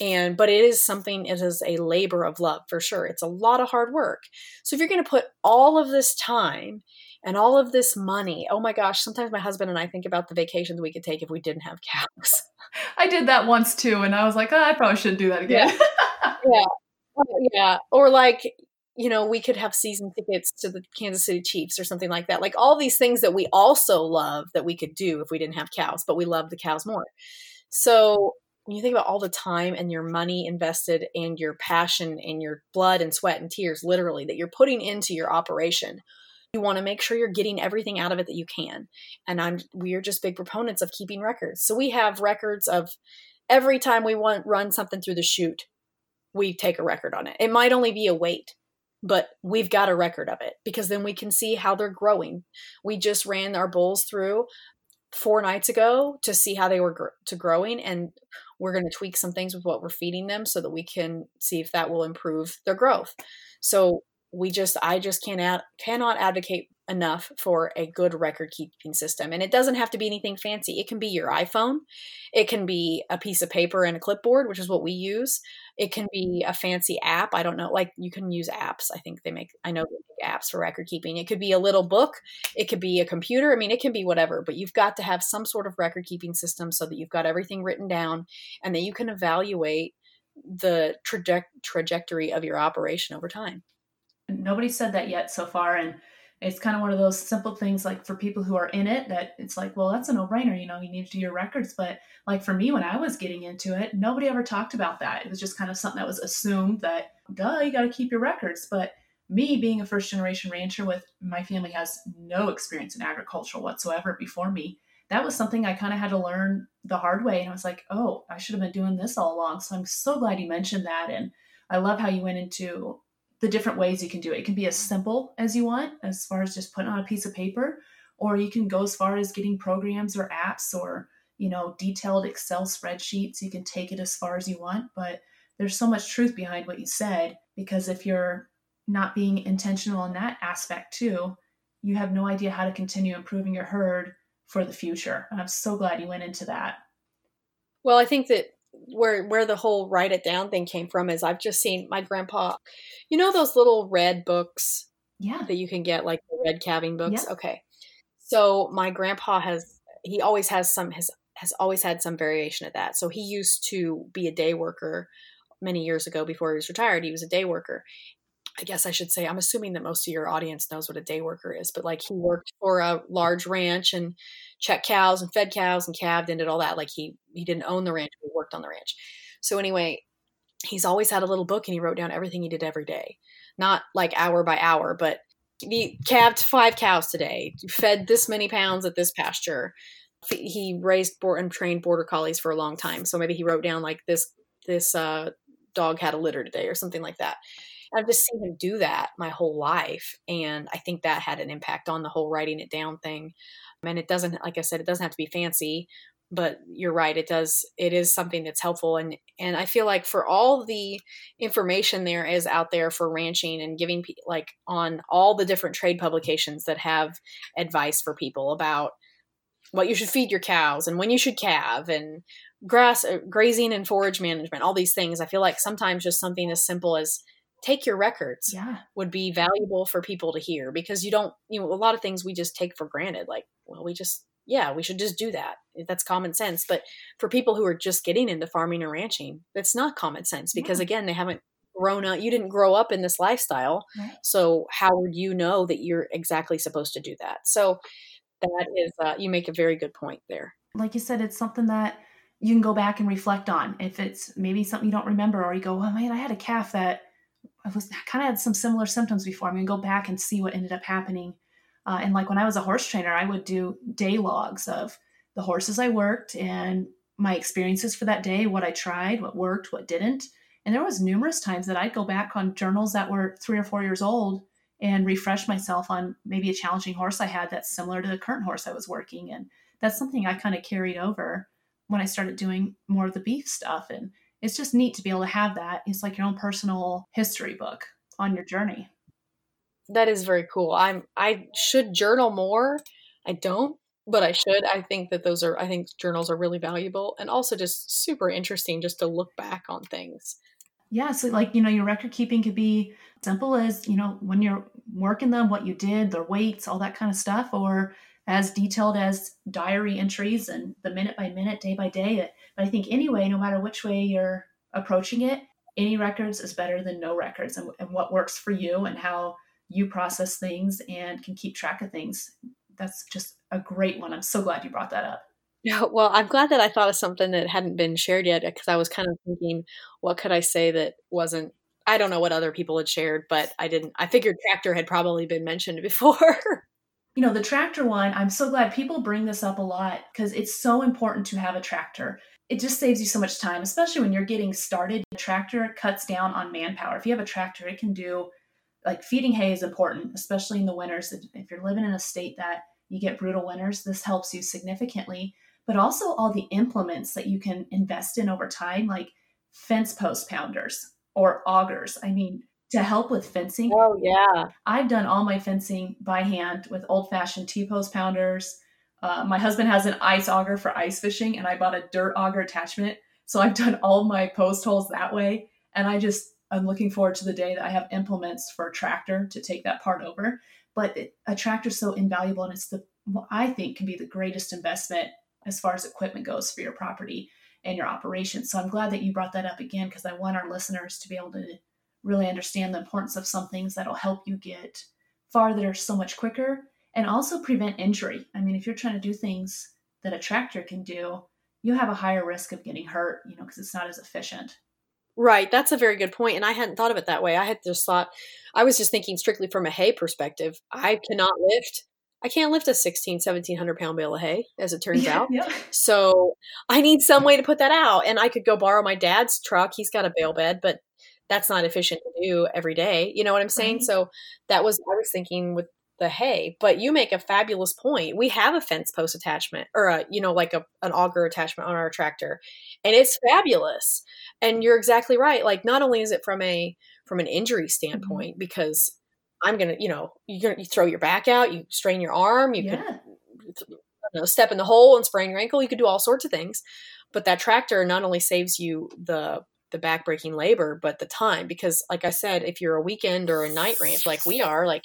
And but it is something it is a labor of love for sure. It's a lot of hard work. So if you're going to put all of this time and all of this money oh my gosh sometimes my husband and i think about the vacations we could take if we didn't have cows. I did that once too and i was like oh, i probably shouldn't do that again. Yeah. yeah yeah. Or like you know we could have season tickets to the kansas city chiefs or something like that. Like all these things that we also love that we could do if we didn't have cows but we love the cows more. So when you think about all the time and your money invested and your passion and your blood and sweat and tears, literally, that you're putting into your operation, you want to make sure you're getting everything out of it that you can. And I'm we are just big proponents of keeping records. So we have records of every time we want run something through the chute, we take a record on it. It might only be a weight, but we've got a record of it because then we can see how they're growing. We just ran our bulls through four nights ago to see how they were gr- to growing and we're going to tweak some things with what we're feeding them so that we can see if that will improve their growth so we just i just cannot cannot advocate enough for a good record keeping system. And it doesn't have to be anything fancy. It can be your iPhone, it can be a piece of paper and a clipboard, which is what we use. It can be a fancy app. I don't know, like you can use apps. I think they make, I know they make apps for record keeping. It could be a little book, it could be a computer. I mean, it can be whatever, but you've got to have some sort of record keeping system so that you've got everything written down and that you can evaluate the traje- trajectory of your operation over time. Nobody said that yet so far. And it's kind of one of those simple things like for people who are in it that it's like well that's a no-brainer you know you need to do your records. But like for me when i was getting into it nobody ever talked about that. It was just kind of something that was assumed that duh you got to keep your records. But me being a first generation rancher with my family has no experience in agriculture whatsoever before me that was something i kind of had to learn the hard way and i was like oh i should have been doing this all along. So i'm so glad you mentioned that and i love how you went into the different ways you can do it. It can be as simple as you want, as far as just putting on a piece of paper, or you can go as far as getting programs or apps or you know detailed Excel spreadsheets. You can take it as far as you want, but there's so much truth behind what you said because if you're not being intentional in that aspect too, you have no idea how to continue improving your herd for the future. And I'm so glad you went into that. Well, I think that where where the whole write it down thing came from is I've just seen my grandpa, you know those little red books Yeah. That you can get like the red calving books. Yeah. Okay. So my grandpa has he always has some has has always had some variation of that. So he used to be a day worker many years ago before he was retired. He was a day worker. I guess I should say, I'm assuming that most of your audience knows what a day worker is, but like he worked for a large ranch and checked cows and fed cows and calved and did all that. Like he he didn't own the ranch, he worked on the ranch. So anyway, he's always had a little book and he wrote down everything he did every day. Not like hour by hour, but he calved five cows today, fed this many pounds at this pasture. He raised and trained border collies for a long time. So maybe he wrote down like this this uh, dog had a litter today or something like that. I've just seen him do that my whole life. And I think that had an impact on the whole writing it down thing. And it doesn't, like I said, it doesn't have to be fancy, but you're right. It does, it is something that's helpful. And, and I feel like for all the information there is out there for ranching and giving like on all the different trade publications that have advice for people about what you should feed your cows and when you should calve and grass uh, grazing and forage management all these things i feel like sometimes just something as simple as take your records yeah. would be valuable for people to hear because you don't you know a lot of things we just take for granted like well we just yeah we should just do that that's common sense but for people who are just getting into farming or ranching it's not common sense because yeah. again they haven't grown up you didn't grow up in this lifestyle right. so how would you know that you're exactly supposed to do that so that is uh, you make a very good point there like you said it's something that you can go back and reflect on if it's maybe something you don't remember or you go oh man i had a calf that I was kind of had some similar symptoms before. I'm gonna go back and see what ended up happening. Uh, and like when I was a horse trainer, I would do day logs of the horses I worked and my experiences for that day, what I tried, what worked, what didn't. And there was numerous times that I'd go back on journals that were three or four years old and refresh myself on maybe a challenging horse I had that's similar to the current horse I was working. And that's something I kind of carried over when I started doing more of the beef stuff. And it's just neat to be able to have that. It's like your own personal history book on your journey. That is very cool. I'm I should journal more. I don't, but I should. I think that those are I think journals are really valuable and also just super interesting just to look back on things. Yeah, so like, you know, your record keeping could be simple as, you know, when you're working them, what you did, their weights, all that kind of stuff, or as detailed as diary entries and the minute by minute, day by day. But I think anyway, no matter which way you're approaching it, any records is better than no records and, and what works for you and how you process things and can keep track of things. That's just a great one. I'm so glad you brought that up. Yeah, well, I'm glad that I thought of something that hadn't been shared yet because I was kind of thinking, what could I say that wasn't I don't know what other people had shared, but I didn't. I figured tractor had probably been mentioned before. you know, the tractor one, I'm so glad people bring this up a lot because it's so important to have a tractor. It just saves you so much time, especially when you're getting started. A tractor cuts down on manpower. If you have a tractor, it can do like feeding hay is important, especially in the winters. If you're living in a state that you get brutal winters, this helps you significantly. But also all the implements that you can invest in over time, like fence post pounders or augers. I mean, to help with fencing. Oh, yeah. I've done all my fencing by hand with old fashioned T post pounders. Uh, my husband has an ice auger for ice fishing, and I bought a dirt auger attachment. So I've done all my post holes that way. And I just, I'm looking forward to the day that I have implements for a tractor to take that part over. But it, a tractor is so invaluable, and it's the, what I think can be the greatest investment as far as equipment goes for your property and your operation. So I'm glad that you brought that up again because I want our listeners to be able to really understand the importance of some things that'll help you get farther so much quicker and also prevent injury. I mean, if you're trying to do things that a tractor can do, you have a higher risk of getting hurt, you know, because it's not as efficient. Right. That's a very good point. And I hadn't thought of it that way. I had just thought, I was just thinking strictly from a hay perspective. I cannot lift. I can't lift a 16, 1700 pound bale of hay, as it turns yeah, out. Yeah. So I need some way to put that out. And I could go borrow my dad's truck. He's got a bale bed, but that's not efficient to do every day. You know what I'm saying? Right. So that was I was thinking with the hay, but you make a fabulous point. We have a fence post attachment or a, you know, like a, an auger attachment on our tractor and it's fabulous. And you're exactly right. Like not only is it from a, from an injury mm-hmm. standpoint, mm-hmm. because I'm going to, you know, you're going to throw your back out, you strain your arm, you yeah. could you know, step in the hole and sprain your ankle. You could do all sorts of things. But that tractor not only saves you the the backbreaking labor, but the time. Because, like I said, if you're a weekend or a night ranch like we are, like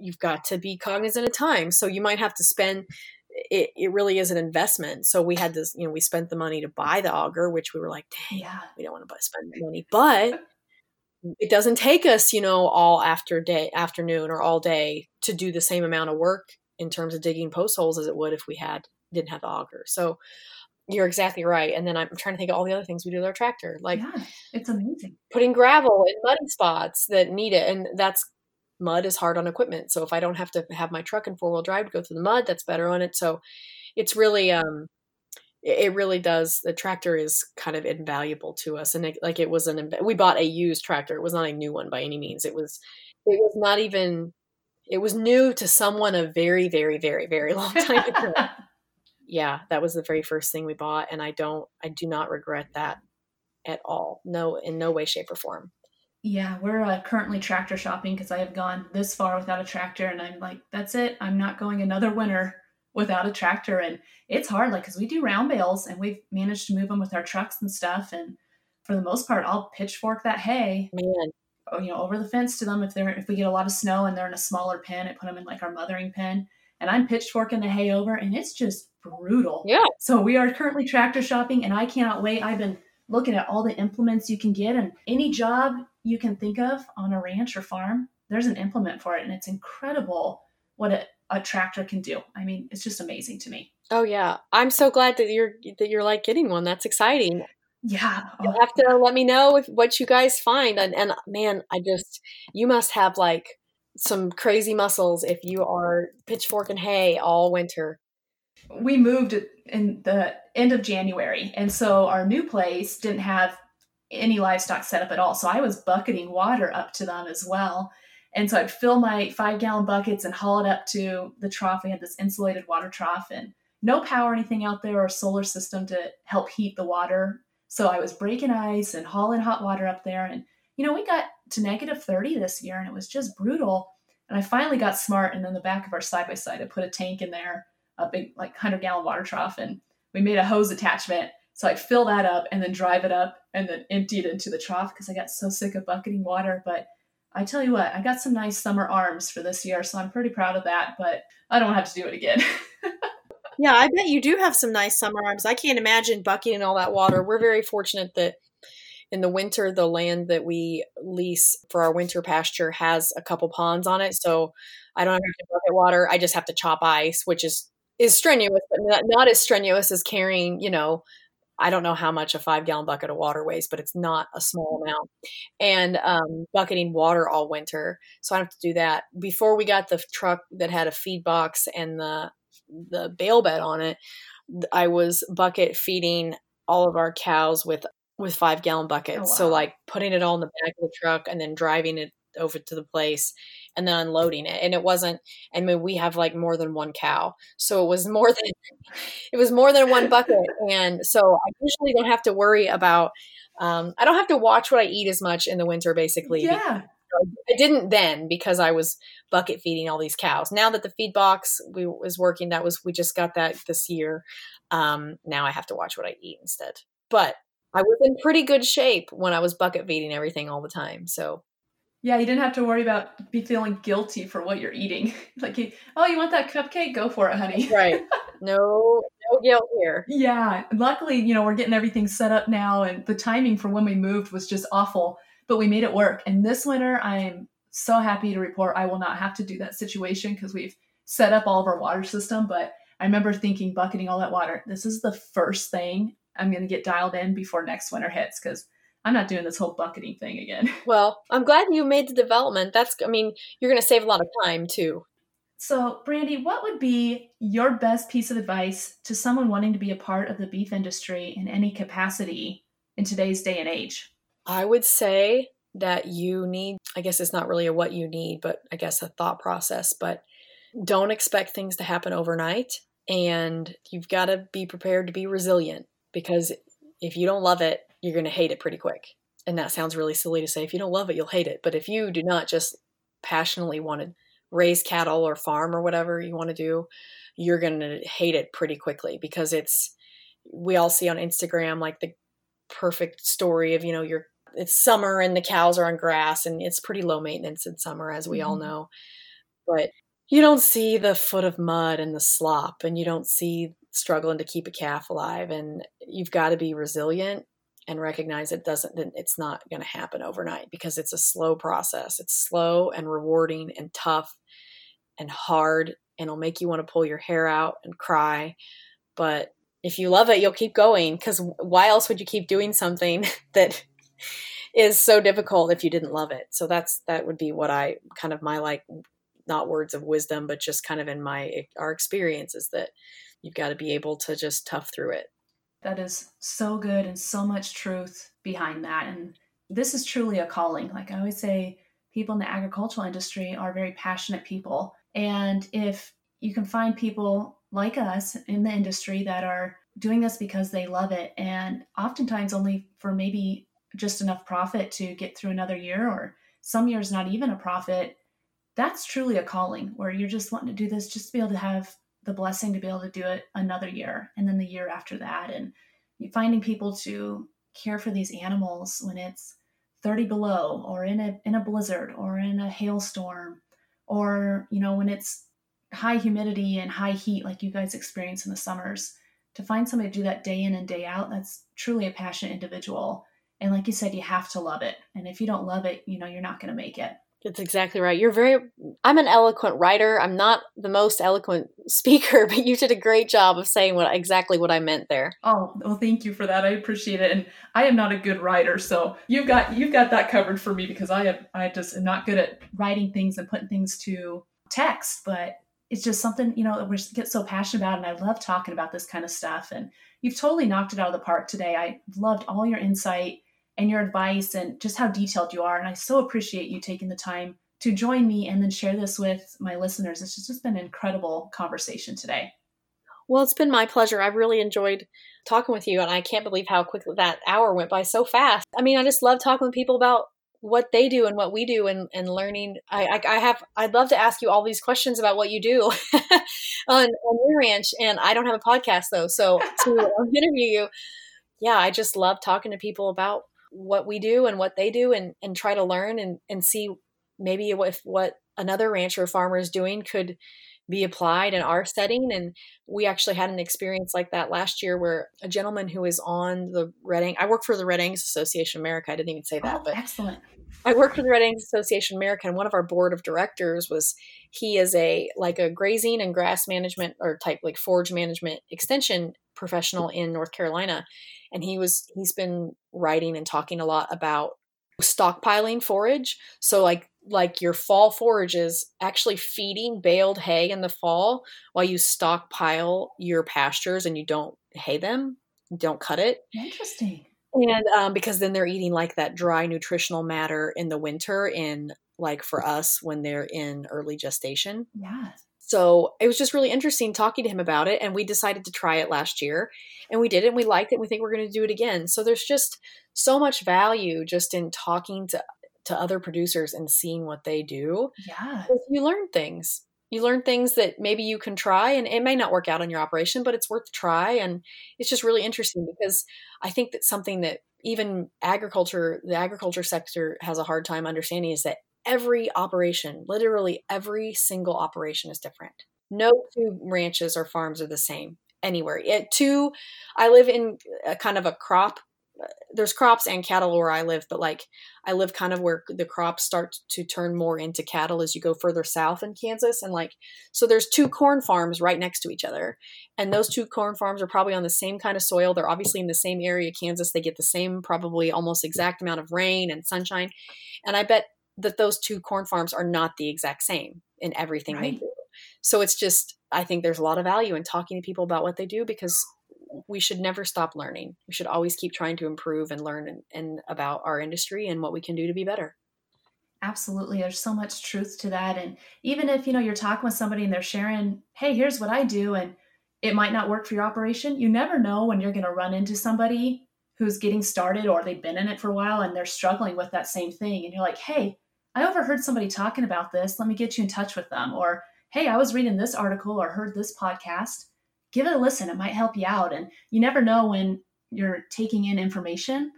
you've got to be cognizant of time. So you might have to spend it, it really is an investment. So we had this, you know, we spent the money to buy the auger, which we were like, dang, yeah. we don't want to spend the money. But it doesn't take us, you know, all after day afternoon or all day to do the same amount of work in terms of digging post holes as it would if we had didn't have the auger. So you're exactly right. And then I'm trying to think of all the other things we do with our tractor, like yeah, it's amazing putting gravel in muddy spots that need it, and that's mud is hard on equipment. So if I don't have to have my truck in four wheel drive to go through the mud, that's better on it. So it's really um it really does the tractor is kind of invaluable to us. And it, like it was an we bought a used tractor. It was not a new one by any means. It was it was not even it was new to someone a very very very very long time ago. Yeah that was the very first thing we bought and i don't i do not regret that at all. No in no way shape or form yeah we're uh, currently tractor shopping because i have gone this far without a tractor and i'm like that's it. I'm not going another winter without a tractor. And it's hard like because we do round bales and we've managed to move them with our trucks and stuff and for the most part i'll pitchfork that hay man. oh, you know over the fence to them if they're if we get a lot of snow and they're in a smaller pen i put them in like our mothering pen. And i'm pitchforking the hay over and it's just brutal. Yeah. So we are currently tractor shopping and i cannot wait. I've been looking at all the implements you can get and any job you can think of on a ranch or farm there's an implement for it and it's incredible what it a tractor can do. I mean, it's just amazing to me. Oh yeah, I'm so glad that you're that you're like getting one. That's exciting. Yeah, you'll oh. have to let me know if what you guys find. And and man, I just you must have like some crazy muscles if you are pitchfork and hay all winter. We moved in the end of January, and so our new place didn't have any livestock setup at all. So I was bucketing water up to them as well. And so I'd fill my five gallon buckets and haul it up to the trough. We had this insulated water trough and no power or anything out there or solar system to help heat the water. So I was breaking ice and hauling hot water up there. And, you know, we got to negative 30 this year and it was just brutal. And I finally got smart. And then the back of our side by side, I put a tank in there, a big, like 100 gallon water trough. And we made a hose attachment. So I'd fill that up and then drive it up and then empty it into the trough because I got so sick of bucketing water. But I tell you what, I got some nice summer arms for this year, so I'm pretty proud of that, but I don't have to do it again. yeah, I bet you do have some nice summer arms. I can't imagine bucketing all that water. We're very fortunate that in the winter, the land that we lease for our winter pasture has a couple ponds on it. So I don't have to bucket water. I just have to chop ice, which is is strenuous, but not, not as strenuous as carrying, you know, I don't know how much a five gallon bucket of water weighs, but it's not a small amount. And um, bucketing water all winter, so I have to do that. Before we got the truck that had a feed box and the the bale bed on it, I was bucket feeding all of our cows with with five gallon buckets. Oh, wow. So like putting it all in the back of the truck and then driving it over to the place and then unloading it. And it wasn't, I mean, we have like more than one cow. So it was more than, it was more than one bucket. And so I usually don't have to worry about, um, I don't have to watch what I eat as much in the winter, basically. Yeah. I didn't then because I was bucket feeding all these cows. Now that the feed box we was working, that was we just got that this year. Um, now I have to watch what I eat instead. But I was in pretty good shape when I was bucket feeding everything all the time. So yeah, you didn't have to worry about be feeling guilty for what you're eating. like, oh, you want that cupcake? Go for it, honey. right. No, no guilt here. Yeah. Luckily, you know, we're getting everything set up now, and the timing for when we moved was just awful, but we made it work. And this winter, I'm so happy to report I will not have to do that situation because we've set up all of our water system. But I remember thinking, bucketing all that water, this is the first thing I'm going to get dialed in before next winter hits because I'm not doing this whole bucketing thing again. Well, I'm glad you made the development. That's, I mean, you're going to save a lot of time too. So, Brandi, what would be your best piece of advice to someone wanting to be a part of the beef industry in any capacity in today's day and age? I would say that you need, I guess it's not really a what you need, but I guess a thought process, but don't expect things to happen overnight. And you've got to be prepared to be resilient because if you don't love it, you're going to hate it pretty quick. And that sounds really silly to say. If you don't love it, you'll hate it. But if you do not just passionately want to raise cattle or farm or whatever you want to do, you're going to hate it pretty quickly because it's, we all see on Instagram like the perfect story of, you know, you're, it's summer and the cows are on grass and it's pretty low maintenance in summer, as we mm-hmm. all know. but you don't see the foot of mud and the slop, and you don't see struggling to keep a calf alive. And you've got to be resilient and recognize it doesn't it's not going to happen overnight because it's a slow process. It's slow and rewarding and tough and hard and it'll make you want to pull your hair out and cry. But if you love it you'll keep going because why else would you keep doing something that is so difficult if you didn't love it? So that's that would be what i kind of my like not words of wisdom but just kind of in my our experience is that you've got to be able to just tough through it that is so good and so much truth behind that. And this is truly a calling. Like I always say, people in the agricultural industry are very passionate people. And if you can find people like us in the industry that are doing this because they love it and oftentimes only for maybe just enough profit to get through another year or some years not even a profit that's truly a calling where you're just wanting to do this just to be able to have the blessing to be able to do it another year and then the year after that. And finding people to care for these animals when it's 30 below or in a in a blizzard or in a hailstorm or you know when it's high humidity and high heat like you guys experience in the summers to find somebody to do that day in and day out that's truly a passionate individual. And like you said you have to love it. And if you don't love it you know you're not going to make it that's exactly right. You're very, I'm an eloquent writer. I'm not the most eloquent speaker, but you did a great job of saying what exactly what I meant there. Oh, well, thank you for that. I appreciate it. And I am not a good writer. So you've got, you've got that covered for me because I have, I just am not good at writing things and putting things to text, but it's just something, you know, we get so passionate about. And I love talking about this kind of stuff. And you've totally knocked it out of the park today. I loved all your insight and your advice and just how detailed you are. And I so appreciate you taking the time to join me and then share this with my listeners. It's just been an incredible conversation today. Well, it's been my pleasure. I've really enjoyed talking with you, and I can't believe how quickly that hour went by so fast. I mean, I just love talking with people about what they do and what we do and, and learning. I, I, I have, I'd love to ask you all these questions about what you do on, on your ranch, and I don't have a podcast though. So to interview you, yeah, I just love talking to people about what we do and what they do and, and try to learn and, and see maybe if what another rancher or farmer is doing could be applied in our setting. And we actually had an experience like that last year where a gentleman who is on the Red Angus, I work for the Red Angus Association America. I didn't even say that, oh, but excellent. I work for the Red Angus Association America, and one of our board of directors was he is a like a grazing and grass management or type like forage management extension professional in North Carolina, and he was he's been writing and talking a lot about stockpiling forage. So like like your fall forage is actually feeding baled hay in the fall while you stockpile your pastures and you don't hay them, don't cut it. Interesting. And um, because then they're eating like that dry nutritional matter in the winter in like for us when they're in early gestation. Yeah. So it was just really interesting talking to him about it. And we decided to try it last year and we did it and we liked it. And we think we're going to do it again. So there's just so much value just in talking to, to other producers and seeing what they do. Yeah. You learn things. You learn things that maybe you can try and it may not work out on your operation, but it's worth a try. And it's just really interesting because I think that something that even agriculture, the agriculture sector has a hard time understanding is that every operation, literally every single operation is different. No two ranches or farms are the same anywhere. It, two, I live in a kind of a crop. Uh, there's crops and cattle where I live, but like I live kind of where the crops start to turn more into cattle as you go further south in Kansas. And like, so there's two corn farms right next to each other. And those two corn farms are probably on the same kind of soil. They're obviously in the same area, Kansas. They get the same, probably almost exact amount of rain and sunshine. And I bet that those two corn farms are not the exact same in everything right. they do. So it's just, I think there's a lot of value in talking to people about what they do because we should never stop learning. We should always keep trying to improve and learn and, and about our industry and what we can do to be better. Absolutely. There's so much truth to that. And even if, you know, you're talking with somebody and they're sharing, hey, here's what I do, and it might not work for your operation, you never know when you're going to run into somebody who's getting started or they've been in it for a while and they're struggling with that same thing. And you're like, hey, I overheard somebody talking about this. Let me get you in touch with them. Or, hey, I was reading this article or heard this podcast. Give it a listen. It might help you out. And you never know when you're taking in information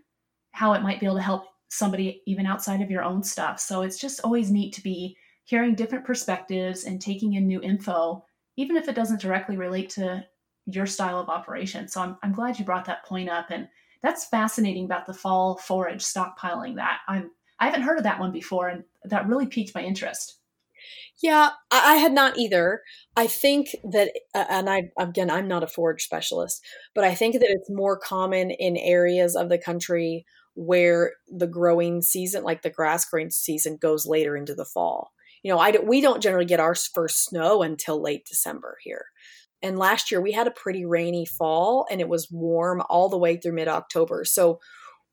how it might be able to help somebody even outside of your own stuff. So it's just always neat to be hearing different perspectives and taking in new info, even if it doesn't directly relate to your style of operation. So I'm, I'm glad you brought that point up. And that's fascinating about the fall forage stockpiling that I'm I haven't heard of that one before and that really piqued my interest. Yeah, I, had not either. I think that, uh, and I again, I'm not a forage specialist, but I think that it's more common in areas of the country where the growing season, like the grass growing season, goes later into the fall. You know, I we don't generally get our first snow until late December here. And last year we had a pretty rainy fall and it was warm all the way through mid October. So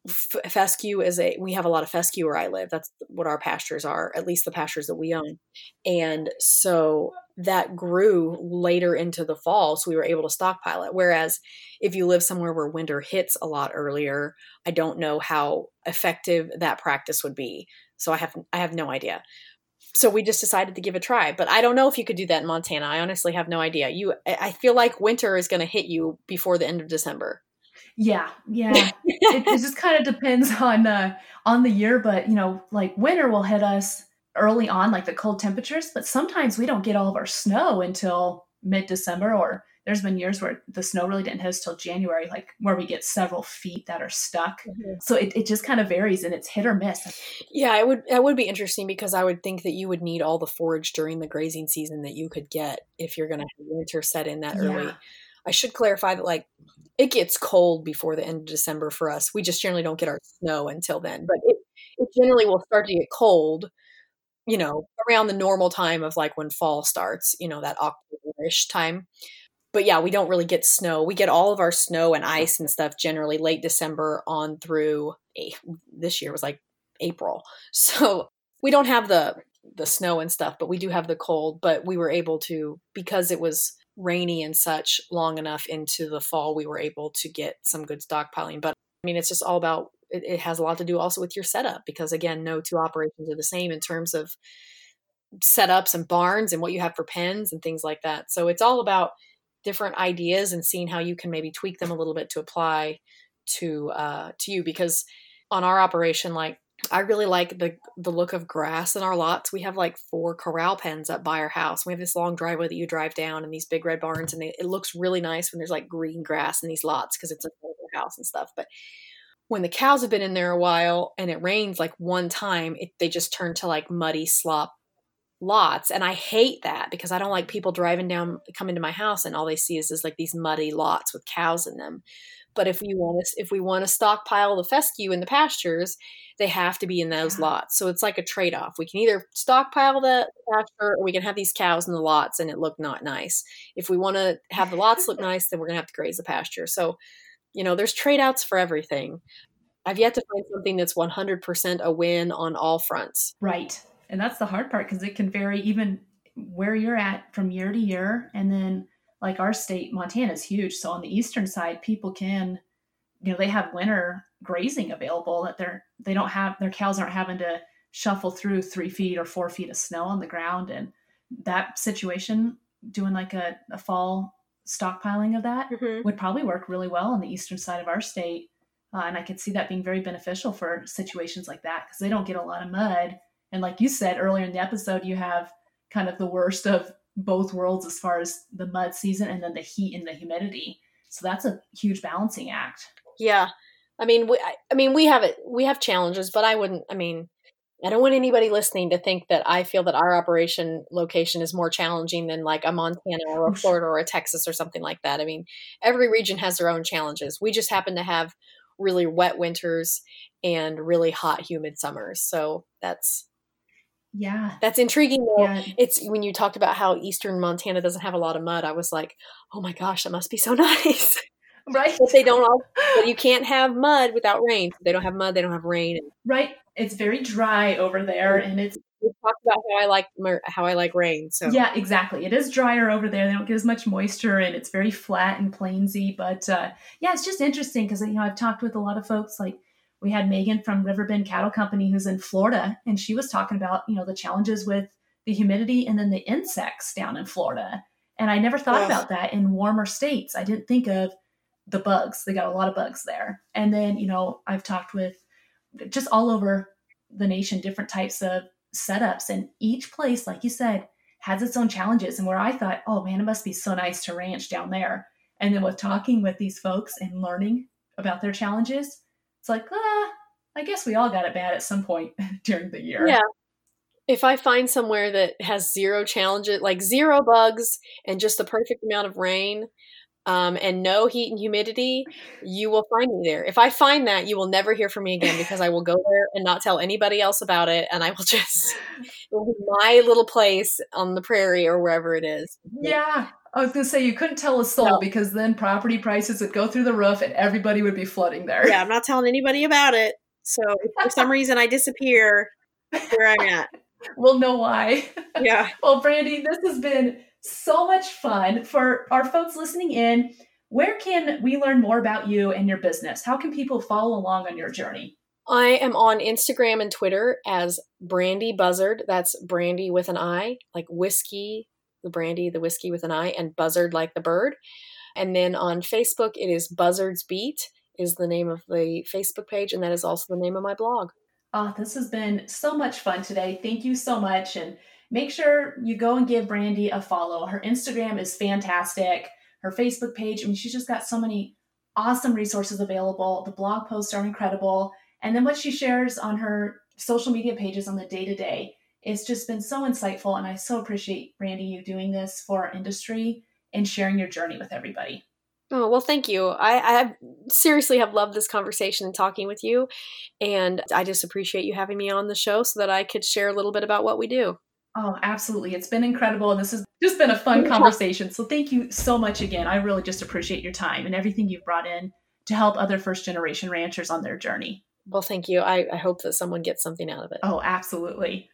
fescue is a we have a lot of fescue where I live. That's what our pastures are, at least the pastures that we own. And so that grew later into the fall, so we were able to stockpile it. Whereas if you live somewhere where winter hits a lot earlier, I don't know how effective that practice would be. So I have I have no idea so we just decided to give a try but i don't know if you could do that in montana i honestly have no idea you i feel like winter is going to hit you before the end of december yeah yeah it, it, just kind of depends on uh on the year but you know like winter will hit us early on like the cold temperatures but sometimes we don't get all of our snow until mid december or there's been years where the snow really didn't hit us till January, like where we get several feet that are stuck. Mm-hmm. So it, it just kind of varies and it's hit or miss. Yeah, it would it would be interesting because I would think that you would need all the forage during the grazing season that you could get if you're gonna have winter set in that early. I should clarify that like it gets cold before the end of December for us. We just generally don't get our snow until then. But it, it generally will start to get cold, you know, around the normal time of like when fall starts, you know, that October-ish time but yeah, we don't really get snow. We get all of our snow and ice and stuff generally late December on through this year was like April. So we don't have the the snow and stuff, but we do have the cold. But we were able to because it was rainy and such long enough into the fall, we were able to get some good stockpiling. But I mean, it's just all about it, it has a lot to do also with your setup because again, no two operations are the same in terms of setups and barns and what you have for pens and things like that. So it's all about different ideas and seeing how you can maybe tweak them a little bit to apply to uh, to you because on our operation like I really like the the look of grass in our lots. We have like four corral pens up by our house. We have this long driveway that you drive down and these big red barns, and they, it looks really nice when there's like green grass in these lots because it's a house and stuff. But when the cows have been in there a while and it rains like one time, it, they just turn to like muddy slop lots and i hate that because i don't like people driving down coming to my house and all they see is, is like these muddy lots with cows in them but if we want to if we want to stockpile the fescue in the pastures they have to be in those lots. So it's like a trade-off. We can either stockpile the pasture or we can have these cows in the lots and it look not nice. If we want to have the lots look nice then we're going to have to graze the pasture. So you know there's trade-outs for everything. I've yet to find something that's 100% a win on all fronts. Right. And that's the hard part because it can vary even where you're at from year to year and then like our state montana is huge. So on the eastern side people can you know they have winter grazing available that they're they don't have their cows aren't having to shuffle through three feet or four feet of snow on the ground. And that situation doing like a, a fall stockpiling of that mm-hmm. would probably work really well on the eastern side of our state. Uh, and i could see that being very beneficial for situations like that because they don't get a lot of mud. And like you said earlier in the episode, you have kind of the worst of both worlds as far as the mud season and then the heat and the humidity. So that's a huge balancing act. Yeah. I mean, we, I mean, we have it, we have challenges, but I wouldn't, I mean, I don't want anybody listening to think that I feel that our operation location is more challenging than like a Montana or a oh, Florida or a Texas or something like that. I mean, every region has their own challenges. We just happen to have really wet winters and really hot, humid summers. So that's yeah. That's intriguing though. Yeah. It's when you talked about how eastern Montana doesn't have a lot of mud, I was like, "Oh my gosh, that must be so nice." Right. but they don't all but you can't have mud without rain. They don't have mud, they don't have rain. Right. It's very dry over there and it's we talked about how I like how I like rain. So yeah, exactly. It is drier over there. They don't get as much moisture, and it's very flat and plainsy. But uh, yeah, it's just interesting because you know I've talked with a lot of folks like we had Megan from Riverbend Cattle Company who's in Florida, and she was talking about you know the challenges with the humidity and then the insects down in Florida. And I never thought about that in warmer states. I didn't think of the bugs. They got a lot of bugs there. And then you know I've talked with just all over the nation different types of setups, and each place, like you said, has its own challenges. And where I thought, oh man, it must be so nice to ranch down there. And then with talking with these folks and learning about their challenges, it's like, ah, I guess we all got it bad at some point during the year. Yeah. If I find somewhere that has zero challenges, like zero bugs and just the perfect amount of rain, um, and no heat and humidity, you will find me there. If I find that, you will never hear from me again because I will go there and not tell anybody else about it, and I will just it will be my little place on the prairie or wherever it is. Yeah, I was going to say you couldn't tell a soul no. because then property prices would go through the roof and everybody would be flooding there. Yeah, I'm not telling anybody about it. So if for some reason I disappear, where I'm at. We'll know why. Yeah. well, Brandi, this has been so much fun. For our folks listening in, where can we learn more about you and your business? How can people follow along on your journey? I am on Instagram and Twitter as Brandi Buzzard. That's Brandi with an I, like whiskey, the brandy, the whiskey with an I, and Buzzard like the bird. And then on Facebook, it is Buzzard's Beat is the name of the Facebook page, and that is also the name of my blog. Oh, this has been so much fun today. Thank you so much. And make sure you go and give Brandi a follow. Her Instagram is fantastic. Her Facebook page, I mean, she's just got so many awesome resources available. The blog posts are incredible. And then what she shares on her social media pages on the day to day, it's just been so insightful. And I so appreciate, Brandi, you doing this for our industry and sharing your journey with everybody. Oh, well, thank you. I, I seriously have loved this conversation and talking with you. And I just appreciate you having me on the show so that I could share a little bit about what we do. Oh, absolutely. It's been incredible. And this has just been a fun conversation. So thank you so much again. I really just appreciate your time and everything you've brought in to help other first generation ranchers on their journey. Well, thank you. I, I hope that someone gets something out of it. Oh, absolutely.